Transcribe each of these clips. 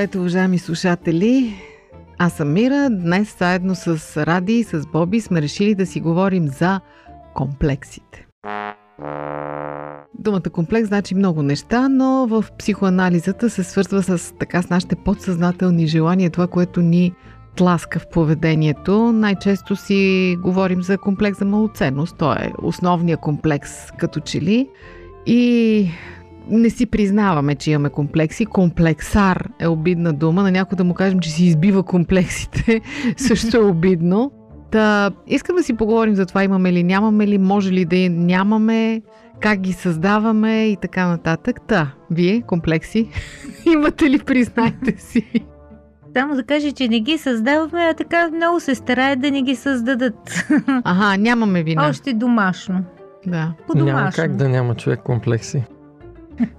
Здравейте, уважаеми слушатели! Аз съм Мира. Днес заедно с Ради и с Боби сме решили да си говорим за комплексите. Думата комплекс значи много неща, но в психоанализата се свързва с така с нашите подсъзнателни желания, това, което ни тласка в поведението. Най-често си говорим за комплекс за малоценност. Той е основният комплекс като че ли. И не си признаваме, че имаме комплекси. Комплексар е обидна дума. На някой да му кажем, че си избива комплексите, също е обидно. Та, искам да си поговорим за това имаме ли, нямаме ли, може ли да нямаме, как ги създаваме и така нататък. Та, вие, комплекси, имате ли, признайте си? Само да кажа, че не ги създаваме, а така много се стараят да не ги създадат. Ага, нямаме вина. Още домашно. Да. По-домашно. Няма как да няма човек комплекси.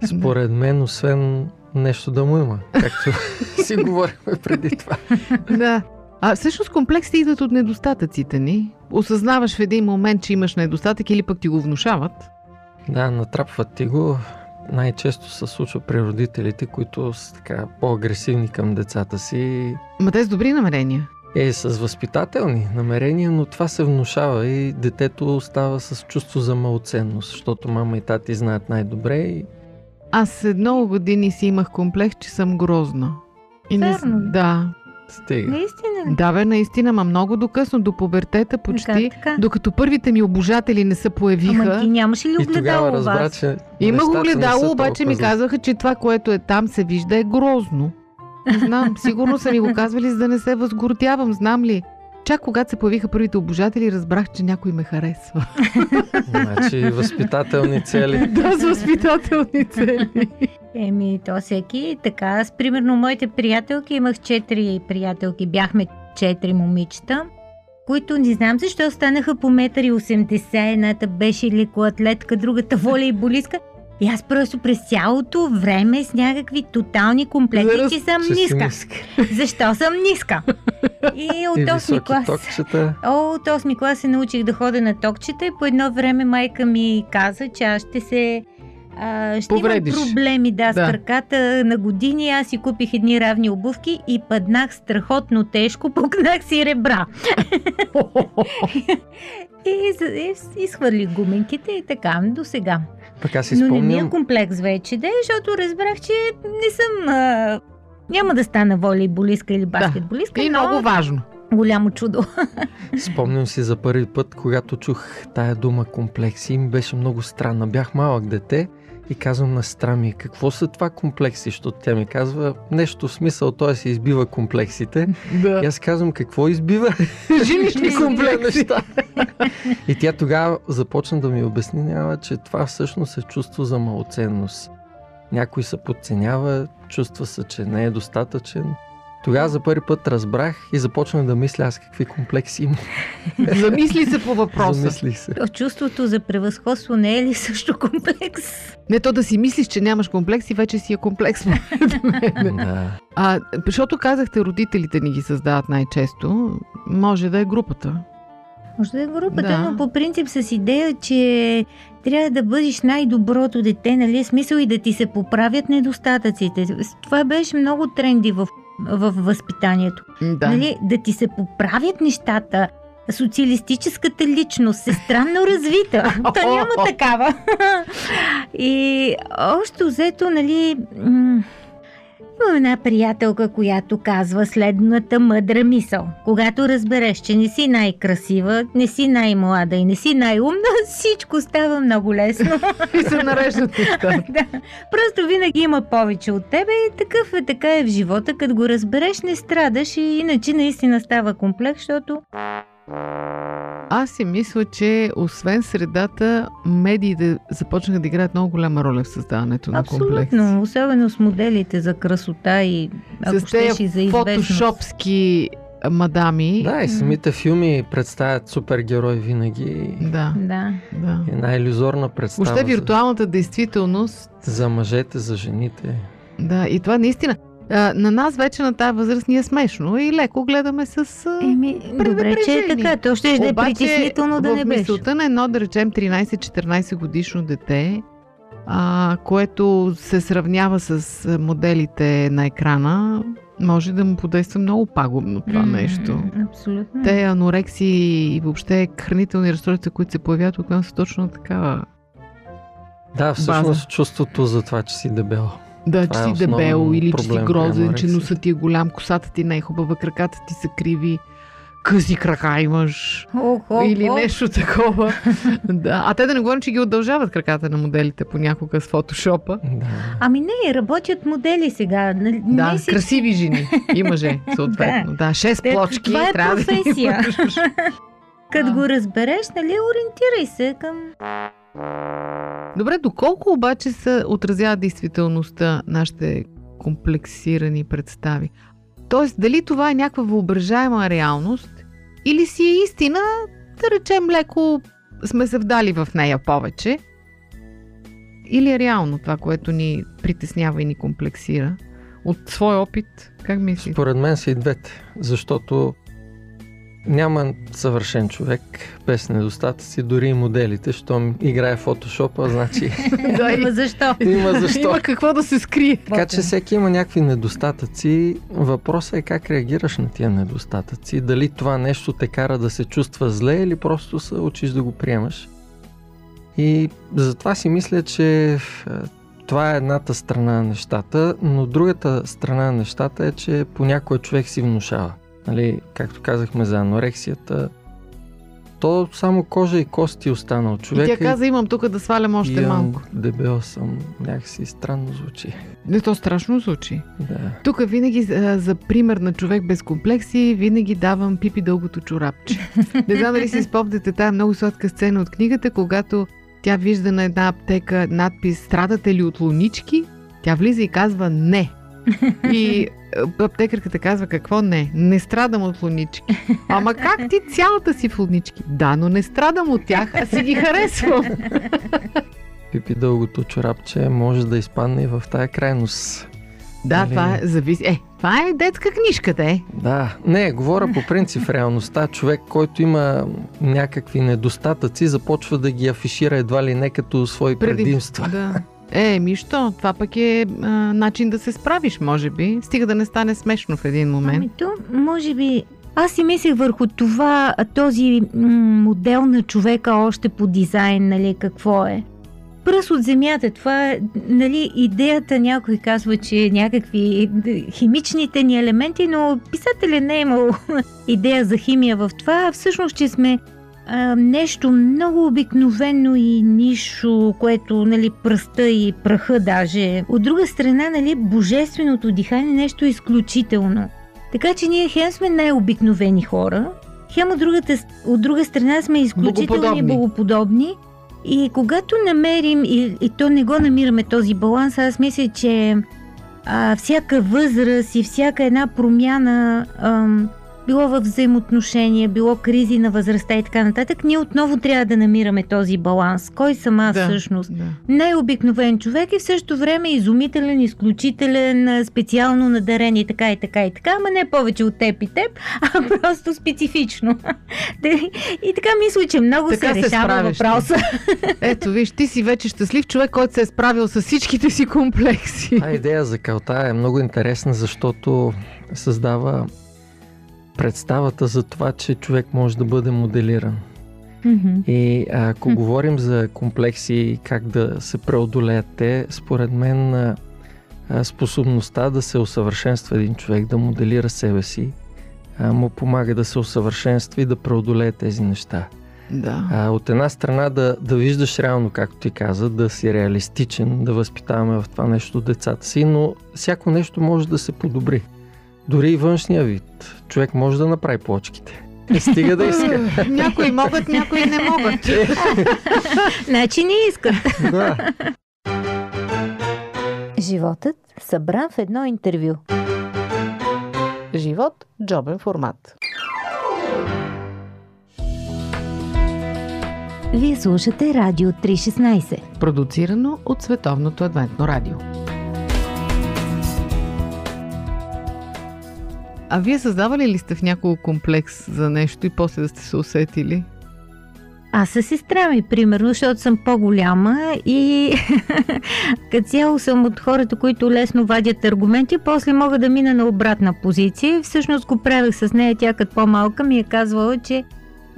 Според мен, освен нещо да му има. Както си говорихме преди това. да. А всъщност комплексите идват от недостатъците ни. Осъзнаваш в един момент, че имаш недостатък или пък ти го внушават. Да, натрапват ти го. Най-често се случва при родителите, които са така по-агресивни към децата си. Ма те с добри намерения. Е, с възпитателни намерения, но това се внушава и детето остава с чувство за малоценност, защото мама и тати знаят най-добре и Аз след много години си имах комплекс, че съм грозна. И не... с- Верно ли? Да. стига. Наистина ли? Да, бе, наистина, ма много докъсно, до пубертета почти. Как така? Докато първите ми обожатели не се появиха. Ама ти нямаш ли И тогава огледало у разбра, вас? че Имах нещата не огледало, обаче ми толкова зле. казаха, че това, което е там, се вижда е грозно. Не знам, сигурно са ми го казвали, за да не се възгордявам, знам ли. Чак когато се появиха първите обожатели, разбрах, че някой ме харесва. Значи възпитателни цели. да, с възпитателни цели. Еми, то всеки така. Аз, примерно, моите приятелки, имах четири приятелки, бяхме четири момичета, които не знам защо станаха по 1,80 м. Едната беше лекоатлетка, другата волейболистка. И аз просто през цялото време с някакви тотални комплекси, Зараз- че съм Че ниска. ниска. Защо съм ниска? И И от 8 високи клас. токчета. О, от 8 клас се научих да ходя на токчета и по едно време майка ми каза, че аз ще се... А, ще Повредиш. имам проблеми да, Да. с краката на години. Аз си купих едни равни обувки и паднах страхотно тежко, пукнах си ребра. И, за- и, изхвърлих гуменките и така до сега. Аз си Но не ми е спомням, комплекс вече, да, защото разбрах, че не съм... А, няма да стана волейболистка или баскетболистка, И но много важно. голямо чудо. спомням си за първи път, когато чух тая дума комплекси, ми беше много странна. Бях малък дете и казвам на сестра ми, какво са това комплекси, защото тя ми казва нещо в смисъл, той се избива комплексите. Да. И аз казвам, какво избива? Жилищни комплекси. неща. и тя тогава започна да ми обяснява, че това всъщност е чувство за малоценност. Някой се подценява, чувства се, че не е достатъчен. Тогава за първи път разбрах и започнах да мисля аз какви комплекси имам. Замисли се по въпроса. Замислих се. То чувството за превъзходство не е ли също комплекс? Не то да си мислиш, че нямаш комплекс и вече си е комплекс. Да. а, защото казахте, родителите ни ги създават най-често. Може да е групата. Може да е групата, Да. но по принцип с идея, че трябва да бъдеш най-доброто дете, нали? е Смисъл и да ти се поправят недостатъците. Това беше много тренди в, в възпитанието. Да. Нали? Да ти се поправят нещата. Социалистическата личност е странно развита. То няма такава. И още взето, нали, м- Имам една приятелка, която казва следната мъдра мисъл. Когато разбереш, че не си най-красива, не си най-млада и не си най-умна, всичко става много лесно. И се нареждат да. Просто винаги има повече от тебе и такъв е така е в живота. Като го разбереш, не страдаш и иначе наистина става комплекс, защото Аз си мисля, че освен средата, медиите започнаха да играят много голяма роля в създаването на комплекс. абсолютно, особено с моделите за красота и ако С щеш и за известност. фотошопски мадами. Да, и самите филми представят супергерой винаги. Да, Да. да. Една иллюзорна представа Въобще за, виртуалната действителност за мъжете, за жените. Да, и това наистина. А, на нас вече на тази възраст ни е смешно и леко гледаме с... Еми, добре, че е така. То ще да е притеснително да не беше. мисълта на едно, да речем, 13-14 годишно дете, а, което се сравнява с моделите на екрана, може да му подейства много пагубно това М, нещо. Абсолютно. Те анорексии и въобще хранителни разстройства, които се появяват от нас, са точно такава. Да, всъщност База. чувството за това, че си дебел. Да, Това че е си дебел или че си проблем грозен, че носът ти е голям, косата ти не е хубава, краката ти са криви, къси крака имаш. Ох, ох, или ох. нещо такова. да. А те да не говорим, че ги удължават краката на моделите понякога с фотошопа. Да. Ами не, работят модели сега. Нали, Да, не си... красиви жени и мъже, съответно. Да, шест Те- плочки. това е трябва да професия. имаш. Като Да. го разбереш, нали, ориентирай се към... Добре, доколко обаче се отразява действителността нашите комплексирани представи? Тоест, дали това е някаква въображаема реалност или си е истина, да речем леко сме се вдали в нея повече, или е реално това, което ни притеснява и ни комплексира? От свой опит, как мислите? Според мен са и двете, защото няма съвършен човек без недостатъци, дори и моделите, щом играе фотошопа, значи Да, Ама защо? има защо. Има какво да се скрие. Така че всеки има някакви недостатъци. Въпросът е как реагираш на тия недостатъци. Дали това нещо те кара да се чувства зле или просто се учиш да го приемаш. И затова си мисля, че е, това е едната страна на нещата, но другата страна на нещата е, че понякога човек си внушава. Нали, както казахме за анорексията, то само кожа и кости остана от И тя каза, имам тук да свалям още имам малко. Дебел съм. Някакси странно звучи. Не, то страшно звучи. Да. Тук винаги а, за пример на човек без комплекси винаги давам пипи дългото чорапче. Не знам дали си спомняте тая много сладка сцена от книгата, когато тя вижда на една аптека надпис «Страдате ли от лунички?» Тя влиза и казва «Не». И аптекарката казва «Какво не? Не страдам от лунички». Ама как ти цялата си в лунички? Да, но не страдам от тях, а си ги харесвам. Пипи дългото чорапче може да изпадне и в тая крайност. Да, Нали? това е, зависи. Е, това е детска книжка, де. Да, не, говоря по принцип в реалността. Човек, който има някакви недостатъци, започва да ги афишира едва ли не като свои предимства. Да. Е, ми що? Това пък е а, начин да се справиш, може би. Стига да не стане смешно в един момент. Ами то, може би... Аз си мислех върху това, този м- модел на човека още по дизайн, нали, какво е. Пръс от земята, това е, нали, идеята някой казва, че е някакви д- химичните ни елементи, но писателя не е имал идея за химия в това, а всъщност, че сме а, нещо много обикновено и нишо, което, нали, пръста и праха даже. От друга страна, нали, божественото дихание е нещо изключително. Така че ние хем сме най-обикновени хора, хем от, другата, от друга страна сме изключителни Богоподобни. богоподобни. И когато намерим, и, и то не го намираме този баланс, аз мисля, че а, всяка възраст и всяка една промяна, ам, било в взаимоотношения, било кризи на възрастта и така нататък, ние отново трябва да намираме този баланс. Кой съм аз Да. всъщност? Да. най-обикновен човек и в същото време изумителен, изключителен, а, специално надарен и така и така и така, ама не повече от теб и теб, а просто специфично. И така мисля, че много Така се се решава въпроса. Ето, виж, ти си вече щастлив човек, който се е справил с всичките си комплекси. Та идея за калта е много интересна, защото създава представата за това, че човек може да бъде моделиран. Мгм. И ако Хм. говорим за комплекси и как да се преодолеят те, според мен способността да се усъвършенства един човек, да моделира себе си, а, му помага да се усъвършенства и да преодолее тези неща. Да. А, от една страна да, да виждаш реално, както ти каза, да си реалистичен, да възпитаваме в това нещо децата си, но всяко нещо може да се подобри. Дори и външния вид. Човек може да направи плочките. Не стига да иска. някои могат, някои не могат. Значи не искат. да. Животът събран в едно интервю. Живот – джобен формат. Вие слушате Радио 316. Продуцирано от Световното адвентно радио. А вие създавали ли сте в няколко комплекс за нещо и после да сте се усетили? Аз със сестра ми, примерно, защото съм по-голяма и като цяло съм от хората, които лесно вадят аргументи, после мога да мина на обратна позиция. Всъщност го правих с нея, тя като по-малка ми е казвала, че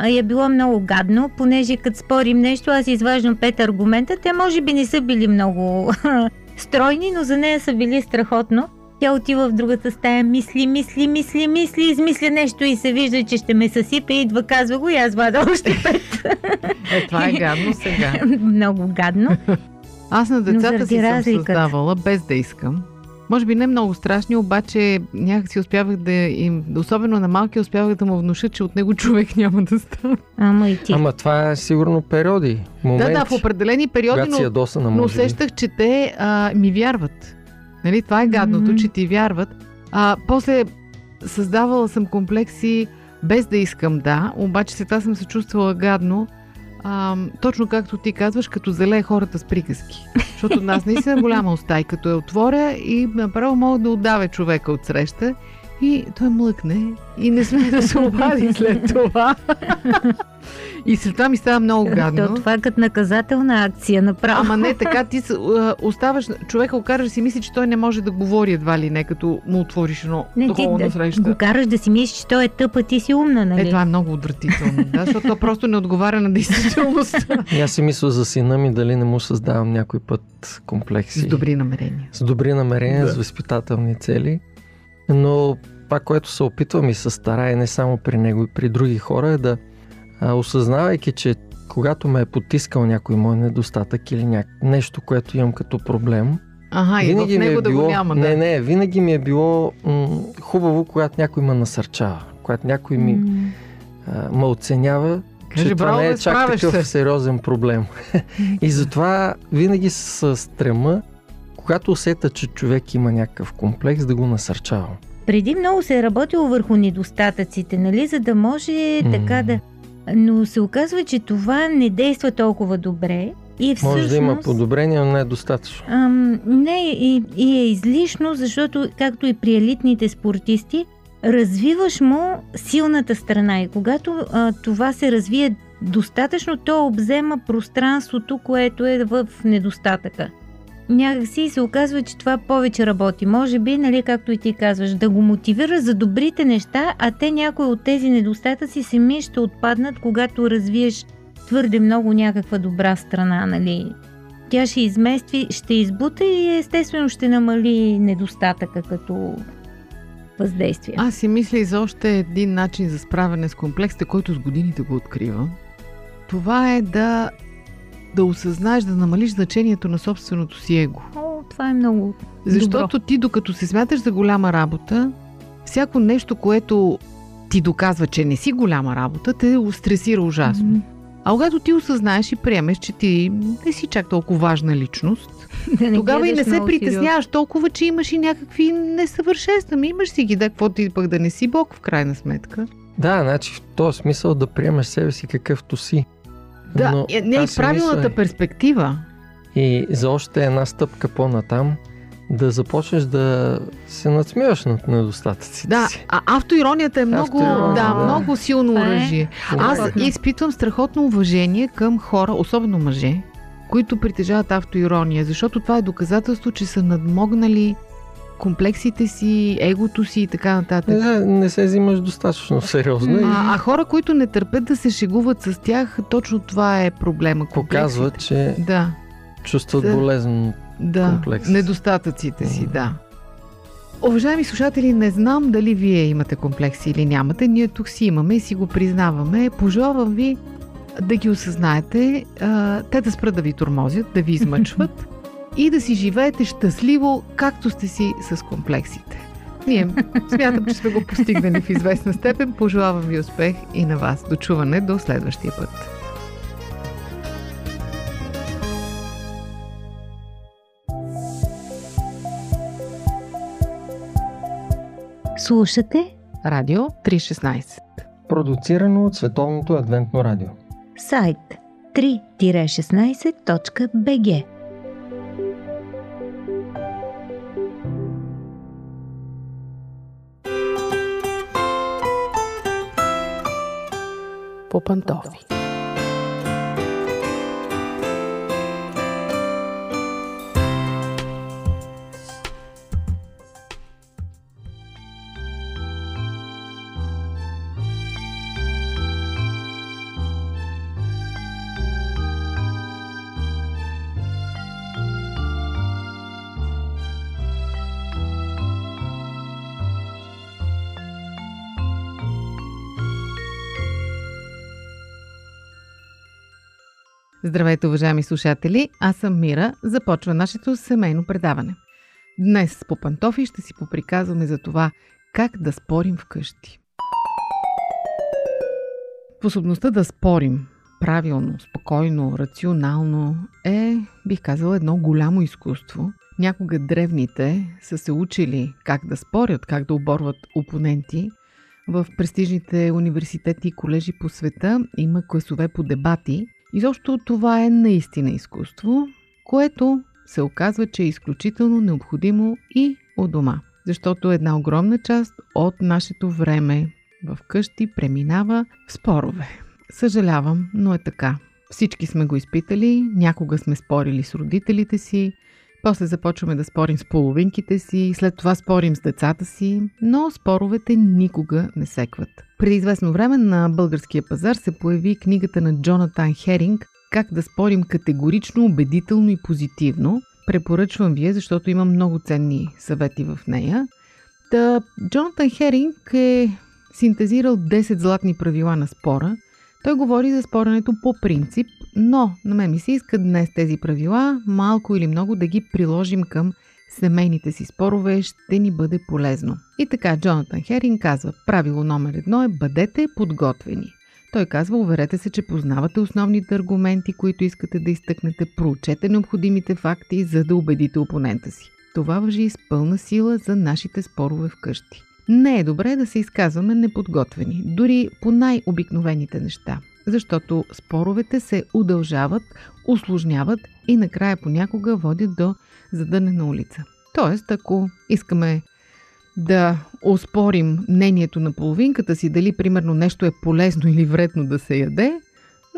е било много гадно, понеже като спорим нещо, аз изваждам пет аргумента, те може би не са били много стройни, но за нея са били страхотно. Тя отива в другата стая, мисли, мисли, мисли, мисли, измисля нещо и се вижда, че ще ме съсипе, идва, казва го и аз вада още пет. Е, това е гадно сега. много гадно. Аз на децата си съм разликата. създавала, без да искам. Може би не много страшни, обаче някак си успявах да им, особено на малки, успявах да му внуша, че от него човек няма да стане. Ама и ти. Ама това е сигурно периоди, моменти, Да, да, в определени периоди, но, но усещах, че те а, ми вярват. Нали, това е гадното, Мгм. че ти вярват. А, после създавала съм комплекси без да искам, да, обаче сега съм се чувствала гадно, а, точно както ти казваш, като залее хората с приказки. Защото аз наистина голяма уста и като я отворя и направо мога да отдавя човека от среща и той млъкне и не сме да се обади след това. и след това ми става много гадно. То, това е като наказателна акция направо. Ама не така, ти оставаш, човека окажа си мисли, че той не може да говори едва ли не, като му отвориш едно не, ти такова на среща. го караш да си мислиш, че той е тъп, а ти си умна, нали? Е, това е много отвратително, да, защото то просто не отговаря на действителността. И аз си мисля за сина ми дали не му създавам някой път комплекси. С добри намерения. с добри намерения, Да. с възпитателни цели. Но това, което се опитвам и се старая не само при него и при други хора е да а, осъзнавайки, че когато ме е потискал някой мой недостатък или ня... нещо, което имам като проблем, Ага, и в ми него е да било... го няма. Не, да. не, винаги ми е било м- хубаво, когато някой ме насърчава, когато някой ми М, а, ме оценява, Кажи, че това браво, не е чак такъв се. сериозен проблем. и затова винаги с стрема, когато усета, че човек има някакъв комплекс, да го насърчавам. Преди много се е работило върху недостатъците, нали, за да може М. така да... Но се оказва, че това не действа толкова добре и всъщност... Може да има подобрение, но не е достатъчно. Ам, не, и, и е излишно, защото, както и при елитните спортисти, развиваш му силната страна. И когато а, това се развие достатъчно, то обзема пространството, което е в недостатъка. Някакси се оказва, че това повече работи. Може би, нали, както и ти казваш, да го мотивира за добрите неща, а те някои от тези недостатъци сами ще отпаднат, когато развиеш твърде много някаква добра страна, нали? Тя ще измести, ще избута и естествено ще намали недостатъка като въздействие. Аз си мисля и за още един начин за справяне с комплексите, който с годините го открива. Това е да, да осъзнаеш, да намалиш значението на собственото си его. О, това е много Защото ти, докато се смяташ за голяма работа, всяко нещо, което ти доказва, че не си голяма работа, те стресира ужасно. М, А когато ти осъзнаеш и приемеш, че ти не си чак толкова важна личност, да не тогава и не се притесняваш толкова, че имаш и някакви несъвършенства. Имаш си ги, да, какво ти пък да не си Бог в крайна сметка. Да, значи в този смисъл да приемеш себе си какъвто си. Да, Но е, не си правилната мисля- перспектива. И за още една стъпка по-натам да започнеш да се надсмиваш над недостатъците Да, си. а автоиронията е много, Автоирония, да, да. много силно е оръжие. Аз изпитвам страхотно уважение към хора, особено мъже, които притежават автоирония, защото това е доказателство, че са надмогнали комплексите си, егото си и така нататък. Не, не се взимаш достатъчно сериозно А, а хора, които не търпят да се шегуват с тях, точно това е проблема. показва, комплексите. че Да, чувстват Да. болезнено да, комплекса. недостатъците си, да. Уважаеми слушатели, не знам дали вие имате комплекси или нямате. Ние тук си имаме и си го признаваме. Пожелавам ви да ги осъзнаете, те да спрат да ви тормозят, да ви измъчват и да си живеете щастливо, както сте си с комплексите. Ние смятам, че сме го постигнали в известна степен. Пожелавам ви успех и на вас. Дочуване до следващия път. Слушате Радио 316. Продуцирано от Световното адвентно радио. сайт 3-16.bg По Здравейте, уважаеми слушатели! Аз съм Мира. Започва нашето семейно предаване. Днес по пантофи ще си поприказваме за това как да спорим вкъщи. Способността да спорим правилно, спокойно, рационално е, бих казала, едно голямо изкуство. Някога древните са се учили как да спорят, как да оборват опоненти. В престижните университети и колежи по света има класове по дебати – Изобщо това е наистина изкуство, което се оказва, че е изключително необходимо и у дома. Защото една огромна част от нашето време в къщи преминава в спорове. Съжалявам, но е така. Всички сме го изпитали, някога сме спорили с родителите си, после започваме да спорим с половинките си, след това спорим с децата си, но споровете никога не секват. Преди известно време на българския пазар се появи книгата на Джонатан Херинг «Как да спорим категорично, убедително и позитивно». Препоръчвам вие, защото има много ценни съвети в нея. Та, Джонатан Херинг е синтезирал 10 златни правила на спора. Той говори за споренето по принцип, но на мен ми се иска днес тези правила малко или много да ги приложим към семейните си спорове, ще ни бъде полезно. И така Джонатан Херин казва, правило номер едно е бъдете подготвени. Той казва, уверете се, че познавате основните аргументи, които искате да изтъкнете, проучете необходимите факти, за да убедите опонента си. Това въжи с пълна сила за нашите спорове вкъщи. Не е добре да се изказваме неподготвени, дори по най-обикновените неща защото споровете се удължават, усложняват и накрая понякога водят до задънена улица. Тоест, ако искаме да оспорим мнението на половинката си, дали примерно нещо е полезно или вредно да се яде,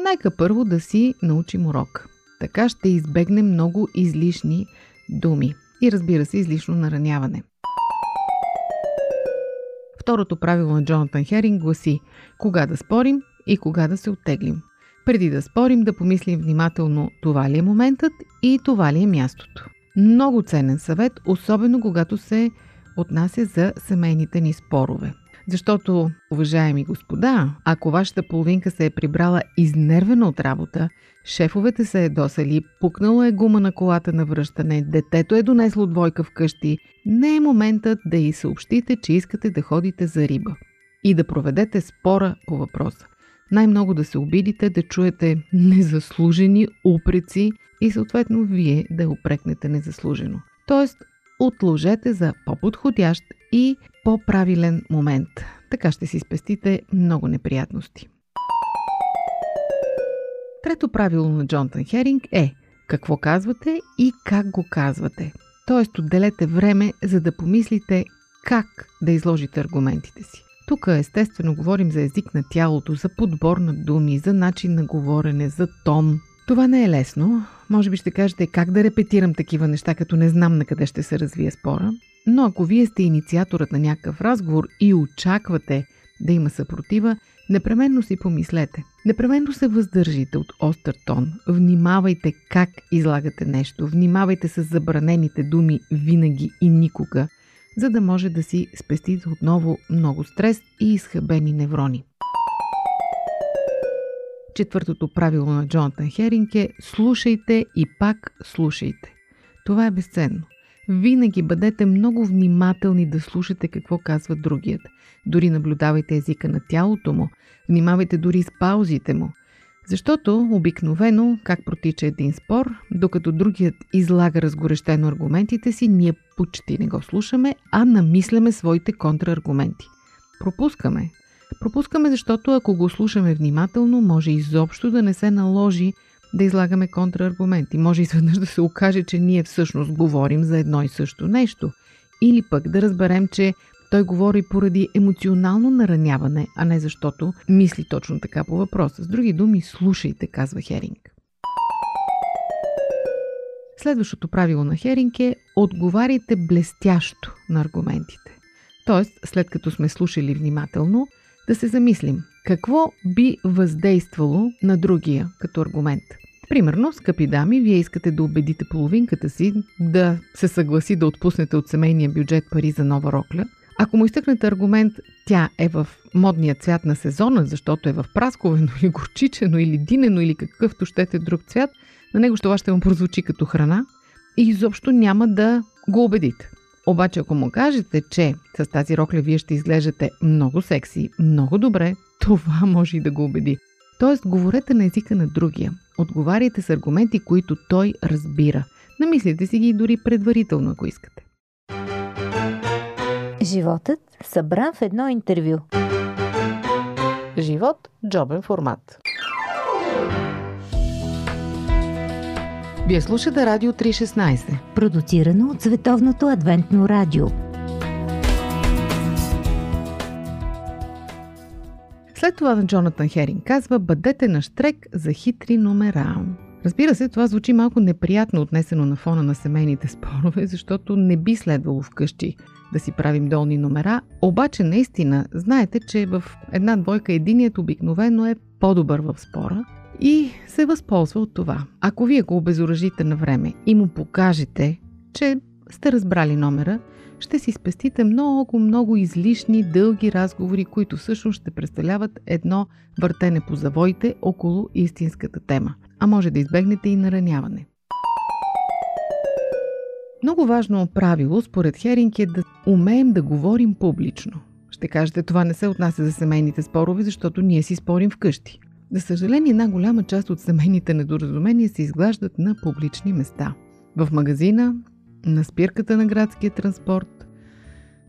нека първо да си научим урок. Така ще избегнем много излишни думи и разбира се излишно нараняване. Второто правило на Джонатан Херинг гласи кога да спорим и кога да се оттеглим. Преди да спорим, да помислим внимателно това ли е моментът и това ли е мястото. Много ценен съвет, особено когато се отнася за семейните ни спорове. Защото, уважаеми господа, ако вашата половинка се е прибрала изнервена от работа, шефовете се е досали, пукнала е гума на колата на връщане, детето е донесло двойка вкъщи, не е моментът да й съобщите, че искате да ходите за риба и да проведете спора по въпроса най-много да се обидите, да чуете незаслужени упреци и съответно вие да опрекнете незаслужено. Тоест, отложете за по-подходящ и по-правилен момент. Така ще си спестите много неприятности. Трето правило на Джонтън Херинг е какво казвате и как го казвате. Тоест, отделете време, за да помислите как да изложите аргументите си. Тук естествено говорим за език на тялото, за подбор на думи, за начин на говорене, за тон. Това не е лесно. Може би ще кажете как да репетирам такива неща, като не знам на къде ще се развие спора. Но ако вие сте инициаторът на някакъв разговор и очаквате да има съпротива, Непременно си помислете. Непременно се въздържите от остър тон. Внимавайте как излагате нещо. Внимавайте с забранените думи винаги и никога, за да може да си спестите отново много стрес и изхъбени неврони. Четвъртото правило на Джонатан Херинг е слушайте и пак слушайте. Това е безценно. Винаги бъдете много внимателни да слушате какво казва другият. Дори наблюдавайте езика на тялото му, внимавайте дори с паузите му. Защото обикновено, как протича един спор, докато другият излага разгорещено аргументите си, ние почти не го слушаме, а намисляме своите контраргументи. Пропускаме. Пропускаме, защото ако го слушаме внимателно, може изобщо да не се наложи да излагаме контраргументи. Може изведнъж да се окаже, че ние всъщност говорим за едно и също нещо. Или пък да разберем, че той говори поради емоционално нараняване, а не защото мисли точно така по въпроса. С други думи, слушайте, казва Херинг. Следващото правило на Херинг е отговаряйте блестящо на аргументите. Тоест, след като сме слушали внимателно, да се замислим какво би въздействало на другия като аргумент. Примерно, скъпи дами, вие искате да убедите половинката си да се съгласи да отпуснете от семейния бюджет пари за нова рокля. Ако му изтъкнете аргумент, тя е в модния цвят на сезона, защото е в прасковено или горчичено или динено или какъвто щете друг цвят, на него това ще му прозвучи като храна и изобщо няма да го убедите. Обаче ако му кажете, че с тази рокля вие ще изглеждате много секси, много добре, това може и да го убеди. Тоест, говорете на езика на другия. Отговаряйте с аргументи, които той разбира. Намислите си ги дори предварително, ако искате. Животът събран в едно интервю. Живот – джобен формат. Вие слушате Радио 316. Продуцирано от Световното адвентно радио. След това на Джонатан Херинг казва Бъдете на штрек за хитри номера. Разбира се, това звучи малко неприятно отнесено на фона на семейните спорове, защото не би следвало вкъщи да си правим долни номера. Обаче наистина, знаете, че в една двойка единият обикновено е по-добър в спора и се възползва от това. Ако вие го обезоръжите на време и му покажете, че сте разбрали номера, ще си спестите много, много излишни, дълги разговори, които всъщност ще представляват едно въртене по завоите около истинската тема. А може да избегнете и нараняване. Много важно правило, според Херинг, е да умеем да говорим публично. Ще кажете, това не се отнася за семейните спорове, защото ние си спорим вкъщи. За съжаление, една голяма част от семейните недоразумения се изглаждат на публични места. В магазина, на спирката на градския транспорт,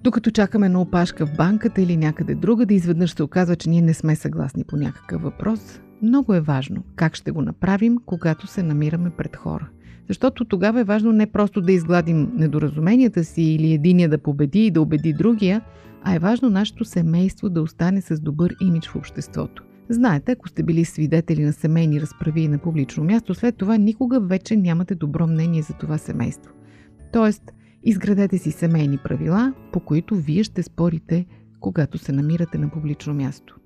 докато чакаме на опашка в банката или някъде друга, да изведнъж се оказва, че ние не сме съгласни по някакъв въпрос. Много е важно как ще го направим, когато се намираме пред хора. Защото тогава е важно не просто да изгладим недоразуменията си или единия да победи и да убеди другия, а е важно нашето семейство да остане с добър имидж в обществото. Знаете, ако сте били свидетели на семейни разправи на публично място, след това никога вече нямате добро мнение за това семейство. Тоест, изградете си семейни правила, по които вие ще спорите, когато се намирате на публично място.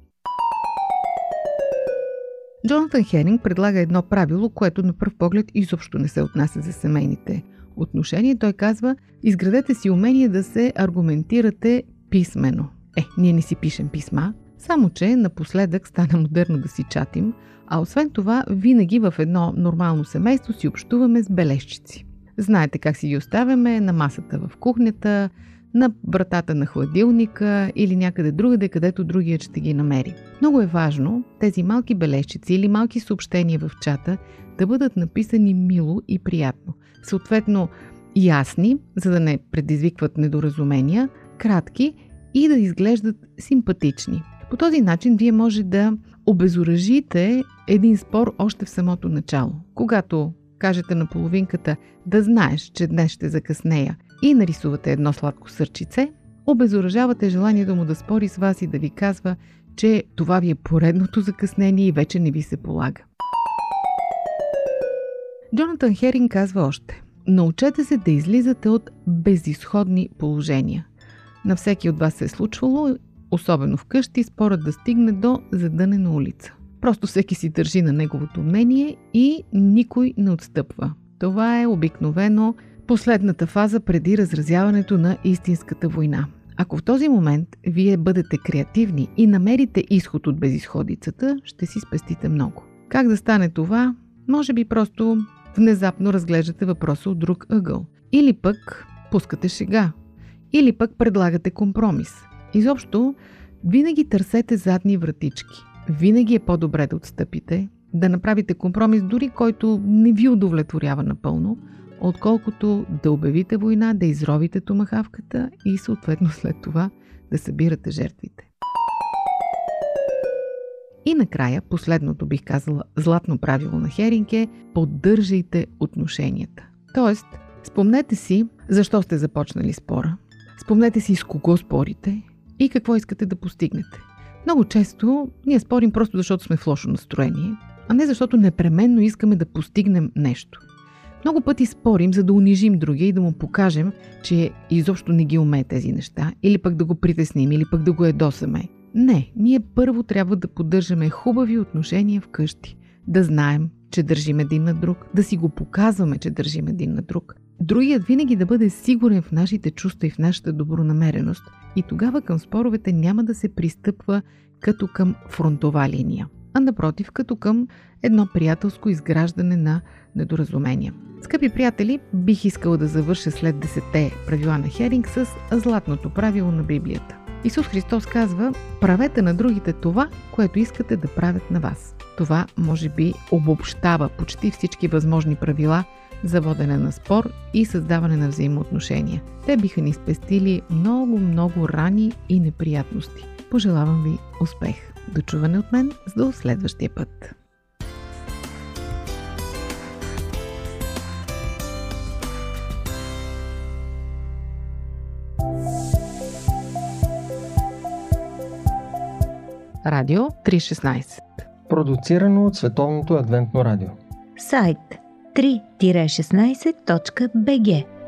Джонатан Хенинг предлага едно правило, което на пръв поглед изобщо не се отнася за семейните отношения. Той казва, изградете си умение да се аргументирате писменно. Е, ние не си пишем писма, само че напоследък стана модерно да си чатим, а освен това винаги в едно нормално семейство си общуваме с бележчици. Знаете как си ги оставяме на масата в кухнята, на вратата на хладилника или някъде другаде, където другият ще ги намери. Много е важно тези малки бележчици или малки съобщения в чата да бъдат написани мило и приятно. Съответно, ясни, за да не предизвикват недоразумения, кратки и да изглеждат симпатични. По този начин вие може да обезоръжите един спор още в самото начало. Когато кажете на половинката да знаеш, че днес ще закъснея и нарисувате едно сладко сърчице, обезоръжавате желанието му да спори с вас и да ви казва, че това ви е поредното закъснение и вече не ви се полага. Джонатан Херинг казва още Научете се да излизате от безисходни положения. На всеки от вас се е случвало особено вкъщи, спорът да стигне до задънена улица. Просто всеки си държи на неговото мнение и никой не отстъпва. Това е обикновено последната фаза преди разразяването на истинската война. Ако в този момент вие бъдете креативни и намерите изход от безисходицата, ще си спестите много. Как да стане това? Може би просто внезапно разглеждате въпроса от друг ъгъл. Или пък пускате шега. Или пък предлагате компромис. Изобщо, винаги търсете задни вратички. Винаги е по-добре да отстъпите, да направите компромис, дори който не ви удовлетворява напълно, отколкото да обявите война, да изровите томахавката и съответно след това да събирате жертвите. И накрая, последното бих казала златно правило на Херинг е поддържайте отношенията. Тоест, спомнете си защо сте започнали спора, спомнете си с кого спорите и какво искате да постигнете. Много често ние спорим просто защото сме в лошо настроение, а не защото непременно искаме да постигнем нещо. Много пъти спорим, за да унижим другия и да му покажем, че изобщо не ги умее тези неща, или пък да го притесним, или пък да го едосаме. Не, ние първо трябва да поддържаме хубави отношения вкъщи. Да знаем, че държим един на друг, да си го показваме, че държим един на друг. Другият винаги да бъде сигурен в нашите чувства и в нашата добронамереност. И тогава към споровете няма да се пристъпва като към фронтова линия, а напротив като към едно приятелско изграждане на недоразумения. Скъпи приятели, бих искала да завърша след десете правила на Херинг с златното правило на Библията. Исус Христос казва, правете на другите това, което искате да правят на вас. Това може би обобщава почти всички възможни правила за водене на спор и създаване на взаимоотношения. Те биха ни спестили много, много рани и неприятности. Пожелавам ви успех! Дочуване от мен до следващия път! Радио 316 Продуцирано от Световното адвентно радио. Сайт 3-16.bg